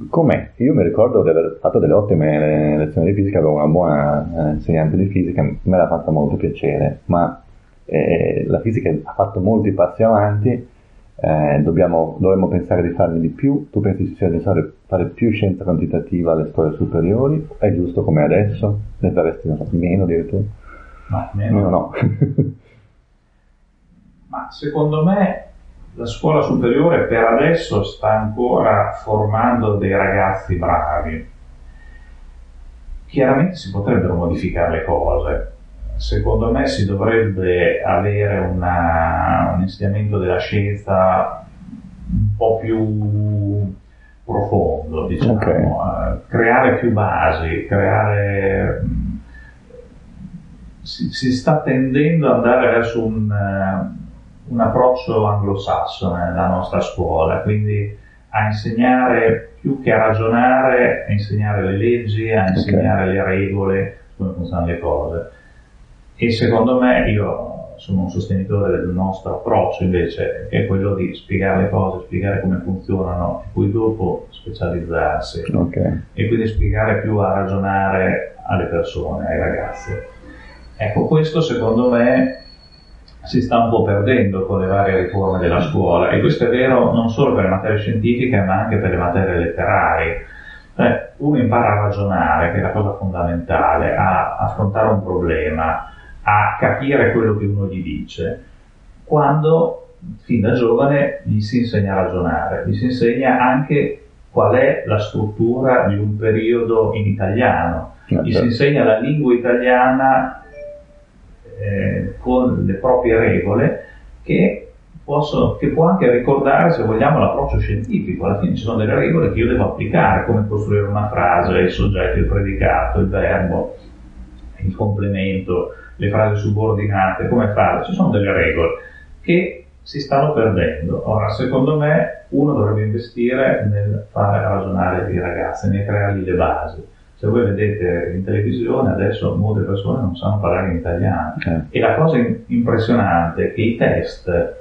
com'è? Io mi ricordo di aver fatto delle ottime lezioni di fisica, avevo una buona eh, insegnante di fisica, me l'ha fatta molto piacere, ma eh, la fisica ha fatto molti passi avanti, eh, dobbiamo, dovremmo pensare di farne di più, tu pensi sia necessario fare più scienza quantitativa alle scuole superiori? È giusto come adesso? Ne faresti meno addirittura? Ma meno no. Ma secondo me la scuola superiore per adesso sta ancora formando dei ragazzi bravi. Chiaramente si potrebbero modificare le cose. Secondo me si dovrebbe avere una, un insegnamento della scienza un po' più profondo, diciamo, okay. uh, creare più basi, creare si, si, sta tendendo ad andare verso un, uh, un approccio anglosassone nella nostra scuola, quindi a insegnare più che a ragionare, a insegnare le leggi, a insegnare okay. le regole, come funzionano le cose. E secondo me io sono un sostenitore del nostro approccio invece, che è quello di spiegare le cose, spiegare come funzionano e poi dopo specializzarsi. Okay. E quindi spiegare più a ragionare alle persone, ai ragazzi. Ecco, questo secondo me si sta un po' perdendo con le varie riforme della scuola. E questo è vero non solo per le materie scientifiche ma anche per le materie letterarie. Cioè, uno impara a ragionare, che è la cosa fondamentale, a affrontare un problema, a capire quello che uno gli dice, quando fin da giovane gli si insegna a ragionare, gli si insegna anche qual è la struttura di un periodo in italiano, gli si insegna la lingua italiana eh, con le proprie regole che, posso, che può anche ricordare, se vogliamo, l'approccio scientifico. Alla fine ci sono delle regole che io devo applicare, come costruire una frase, il soggetto, il predicato, il verbo, il complemento, le frasi subordinate, come fare. Ci sono delle regole che si stanno perdendo. Ora, secondo me, uno dovrebbe investire nel fare ragionare i ragazzi, nel creargli le basi se voi vedete in televisione adesso molte persone non sanno parlare in italiano eh. e la cosa impressionante è che i test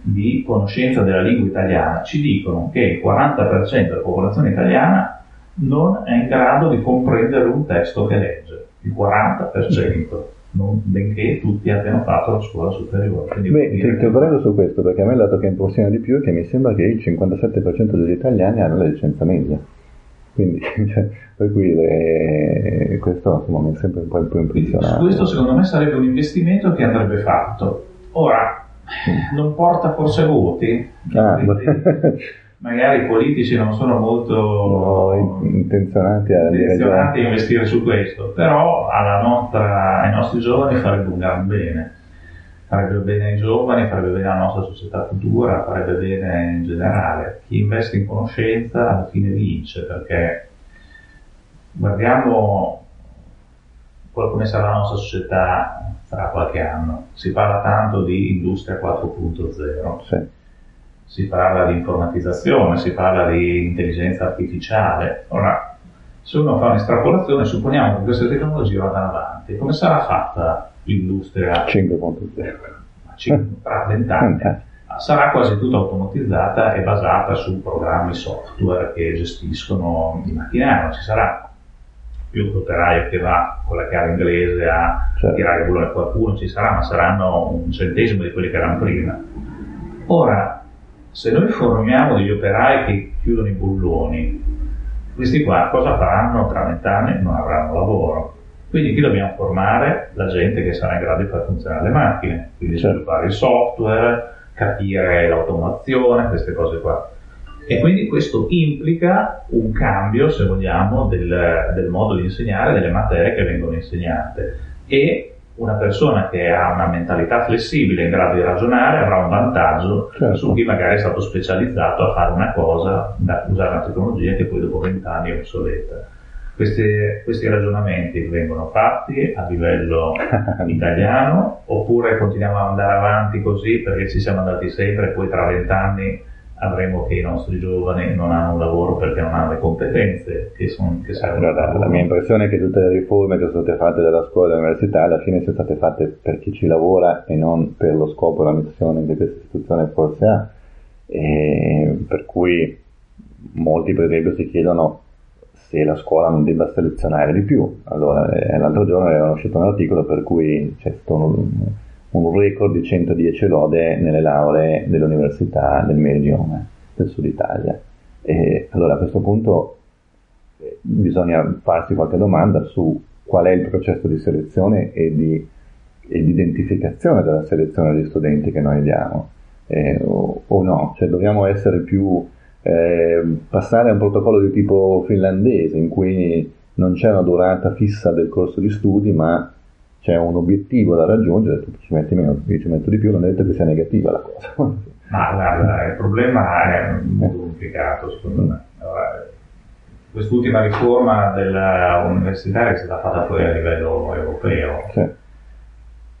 di conoscenza della lingua italiana ci dicono che il 40% della popolazione italiana non è in grado di comprendere un testo che legge, il 40%. Non, benché tutti abbiano fatto la scuola superiore. Quindi Beh, ti, ti prendo su questo perché a me il dato che impressiona di più è che mi sembra che il 57% degli italiani hanno la licenza media. Quindi, cioè, per cui le, questo insomma, mi è sempre un po' più impressionato. Questo secondo me sarebbe un investimento che andrebbe fatto. Ora, non porta forse voti? Ah, magari i politici non sono molto no, intenzionati, a, intenzionati a investire su questo, però nostra, ai nostri giovani farebbe un gran bene farebbe bene ai giovani, farebbe bene alla nostra società futura, farebbe bene in generale. Chi investe in conoscenza alla fine vince perché guardiamo come sarà la nostra società tra qualche anno. Si parla tanto di industria 4.0, sì. si parla di informatizzazione, si parla di intelligenza artificiale. Ora, se uno fa un'estrapolazione, supponiamo che queste tecnologie vadano avanti, come sarà fatta l'industria 5.0 tra vent'anni sarà quasi tutta automatizzata e basata su programmi software che gestiscono i macchinari, non ci sarà più l'operaio che va con la chiave inglese a certo. tirare il bullone, qualcuno ci sarà, ma saranno un centesimo di quelli che erano prima. Ora, se noi formiamo degli operai che chiudono i bulloni, questi qua cosa faranno tra vent'anni? Non avranno lavoro. Quindi qui dobbiamo formare la gente che sarà in grado di far funzionare le macchine, quindi certo. sviluppare il software, capire l'automazione, queste cose qua. E quindi questo implica un cambio, se vogliamo, del, del modo di insegnare, delle materie che vengono insegnate. E una persona che ha una mentalità flessibile, in grado di ragionare, avrà un vantaggio certo. su chi magari è stato specializzato a fare una cosa, da usare una tecnologia che poi dopo vent'anni è obsoleta. Questi, questi, ragionamenti vengono fatti a livello italiano oppure continuiamo ad andare avanti così perché ci siamo andati sempre e poi tra vent'anni avremo che i nostri giovani non hanno un lavoro perché non hanno le competenze che, sono, che. Allora, la mia impressione è che tutte le riforme che sono state fatte dalla scuola e dall'università alla fine sono state fatte per chi ci lavora e non per lo scopo e la missione che questa istituzione forse ha. E per cui molti per esempio si chiedono se la scuola non debba selezionare di più. Allora, eh, l'altro giorno era uscito un articolo per cui c'è stato un, un record di 110 lode nelle lauree dell'Università del Meridione del Sud Italia. E allora a questo punto eh, bisogna farsi qualche domanda su qual è il processo di selezione e di, e di identificazione della selezione degli studenti che noi diamo, eh, o, o, no, cioè dobbiamo essere più, eh, passare a un protocollo di tipo finlandese in cui non c'è una durata fissa del corso di studi, ma c'è un obiettivo da raggiungere, tu ci metti meno, io ci metto di più, non è detto che sia negativa la cosa. Ma guarda, il problema è molto complicato secondo me. Allora, quest'ultima riforma dell'università è stata fatta poi a livello europeo. Sì.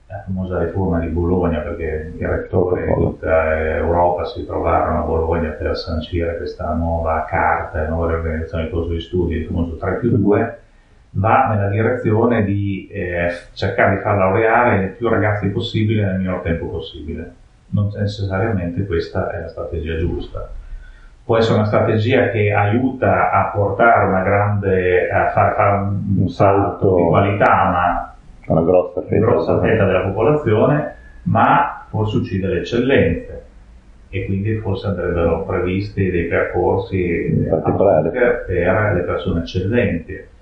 La famosa riforma di Bologna, perché i rettori di tutta Europa si trovarono a Bologna per sancire questa nuova carta, nuova riorganizzazione del corso di studi, il famoso 3 più 2 va nella direzione di eh, cercare di far laureare più ragazzi possibile nel minor tempo possibile. Non necessariamente questa è la strategia giusta. Può essere una strategia che aiuta a portare una grande, a fare, fare un, un, salto di qualità a una, grossa, fetta, grossa fetta della popolazione, ma forse uccide le eccellenze e quindi forse andrebbero previsti dei percorsi per le persone eccellenti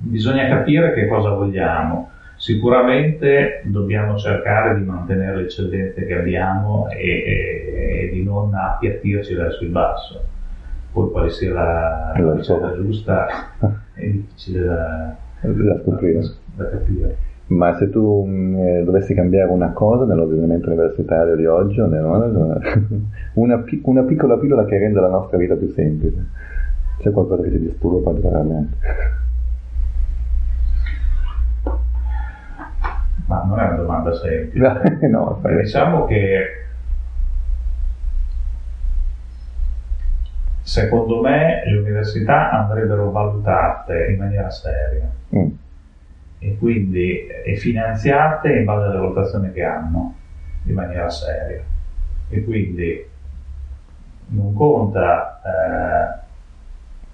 bisogna capire che cosa vogliamo. Sicuramente dobbiamo cercare di mantenere le eccellenze che abbiamo e, e, e di non appiattirci verso il basso. Poi quale sia la, la ricetta giusta è difficile da, da scoprire. Da capire. Ma se tu mh, eh, dovessi cambiare una cosa nell'ordinamento universitario di oggi, una, una, una piccola pillola che rende la nostra vita più semplice, c'è qualcosa che ti disturba particolarmente? Ma non è una domanda semplice. no, diciamo che secondo me le università andrebbero valutate in maniera seria mm. E quindi e finanziate in base alle valutazioni che hanno in maniera seria. E quindi non conta eh,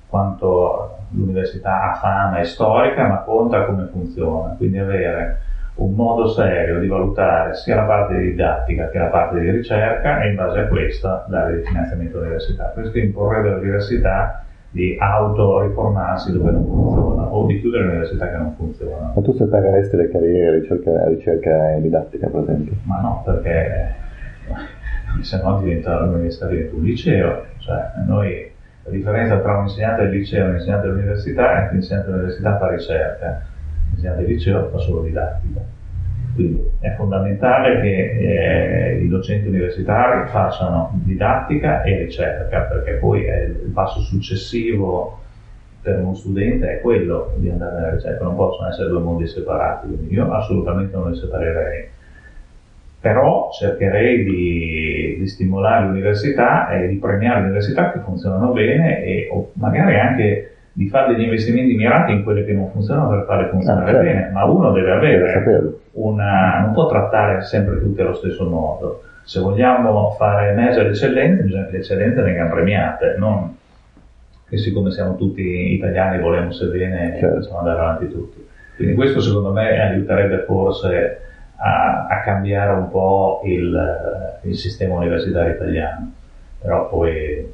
quanto l'università ha fama e storica, ma conta come funziona. Quindi avere un modo serio di valutare sia la parte di didattica che la parte di ricerca e in base a questa dare il finanziamento all'università. Questo imporrebbe all'università di autoriformarsi dove non funziona o di chiudere l'università che non funziona. Ma tu separeresti le carriere ricerca, ricerca e didattica, per esempio? Ma no, perché se no diventa l'università diventa un liceo. Cioè, noi, la differenza tra un insegnante del liceo e un insegnante dell'università è che l'insegnante dell'università fa ricerca insegnante di liceo fa solo didattica. Quindi è fondamentale che eh, i docenti universitari facciano didattica e ricerca, perché poi il passo successivo per uno studente è quello di andare alla ricerca, non possono essere due mondi separati, quindi io assolutamente non li separerei. Però cercherei di, di stimolare l'università e di premiare le università che funzionano bene e magari anche di fare degli investimenti mirati in quelle che non funzionano per farle funzionare ah, certo. bene, ma uno deve avere una, non può trattare sempre tutte allo stesso modo. Se vogliamo fare emergere l'eccellenza, bisogna che le eccellenze vengano premiate, non che siccome siamo tutti italiani volevamo se bene certo. possiamo andare avanti tutti. Quindi questo secondo me aiuterebbe forse a, a cambiare un po' il, il, sistema universitario italiano, però poi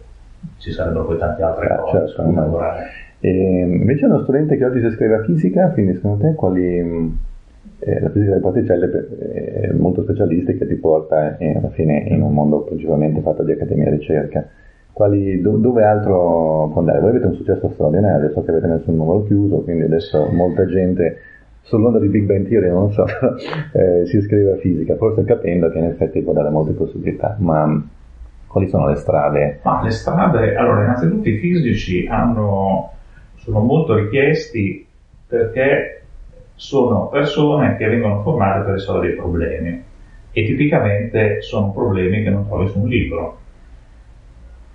ci sarebbero poi tante altre ah, cose certo, da lavorare. E invece uno studente che oggi si iscrive a fisica, quindi secondo te quali... Eh, la fisica delle particelle è molto specialistica ti porta eh, alla fine in un mondo principalmente fatto di accademia e ricerca. Quali, do, dove altro può andare? Voi avete un successo straordinario, so che avete messo un numero chiuso, quindi adesso molta gente sull'onda di Big Bang Theory, non so, eh, si iscrive a fisica, forse capendo che in effetti può dare molte possibilità, ma quali sono le strade? Ma le strade, allora innanzitutto i fisici hanno, sono molto richiesti perché sono persone che vengono formate per risolvere dei problemi. E tipicamente sono problemi che non trovi su un libro.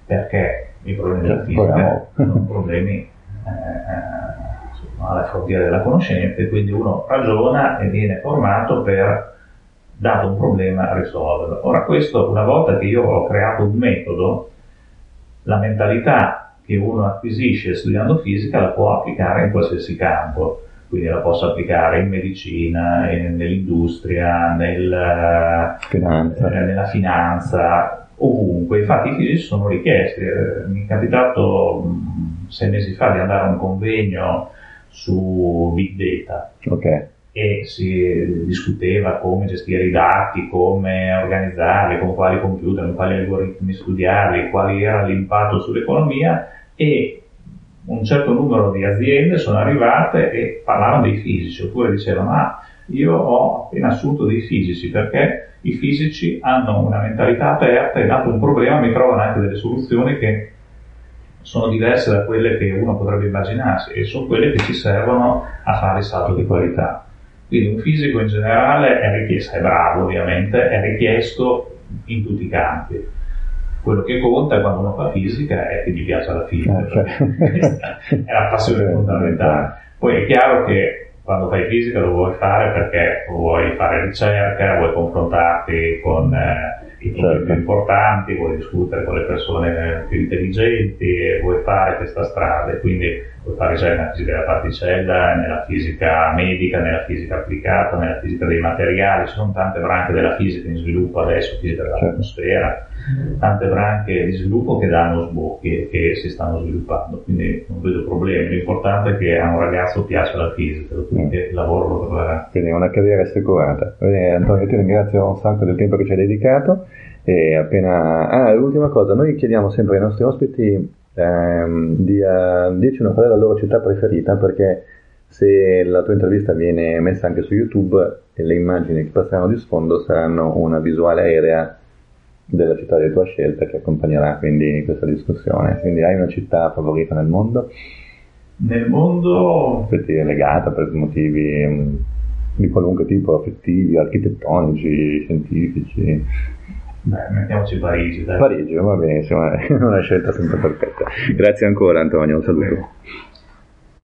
Perché i problemi della fisica sono problemi eh, eh, alla frontiera della conoscenza e quindi uno ragiona e viene formato per, dato un problema, risolverlo. Ora questo, una volta che io ho creato un metodo, la mentalità che uno acquisisce studiando fisica la può applicare in qualsiasi campo quindi la posso applicare in medicina, in, nell'industria, nel, finanza. Eh, nella finanza, ovunque, infatti i fisici sono richiesti. Eh, mi è capitato mh, sei mesi fa di andare a un convegno su big data okay. E si discuteva come gestire i dati, come organizzarli, con quali computer, con quali algoritmi studiarli, quali era l'impatto sull'economia e un certo numero di aziende sono arrivate e parlavano dei fisici, oppure dicevano ah, io ho appena assunto dei fisici perché i fisici hanno una mentalità aperta e dato un problema mi trovano anche delle soluzioni che sono diverse da quelle che uno potrebbe immaginarsi e sono quelle che ci servono a fare il salto di qualità. Quindi un fisico in generale è richiesto, è bravo ovviamente, è richiesto in tutti i campi. Quello che conta quando uno fa fisica è che gli piace la fisica, okay. è la passione fondamentale. Poi è chiaro che quando fai fisica lo vuoi fare perché vuoi fare ricerca, vuoi confrontarti con eh, i problemi certo. più importanti, vuoi discutere con le persone più intelligenti, vuoi fare questa strada quindi puoi fare ricerca nella fisica della particella, nella fisica medica, nella fisica applicata, nella fisica dei materiali, ci sono tante branche della fisica in sviluppo adesso, fisica dell'atmosfera. Certo tante branche di sviluppo che danno sbocchi e che si stanno sviluppando, quindi non vedo problemi. L'importante è che a un ragazzo piaccia la fisica, quindi il lavoro lo troverà. Quindi è una carriera assicurata. Bene, Antonio, ti ringrazio un sacco del tempo che ci hai dedicato. E appena... Ah, l'ultima cosa, noi chiediamo sempre ai nostri ospiti ehm, di uh, dirci una qual è la loro città preferita perché se la tua intervista viene messa anche su YouTube le immagini che passeranno di sfondo saranno una visuale aerea della città di tua scelta che accompagnerà quindi questa discussione. Quindi hai una città favorita nel mondo? Nel mondo... Affettiva, legata per motivi mm, di qualunque tipo, affettivi, architettonici, scientifici. Beh, mettiamoci Parigi. Dai. Parigi, va benissimo, è una scelta sempre perfetta. Grazie ancora Antonio, un saluto.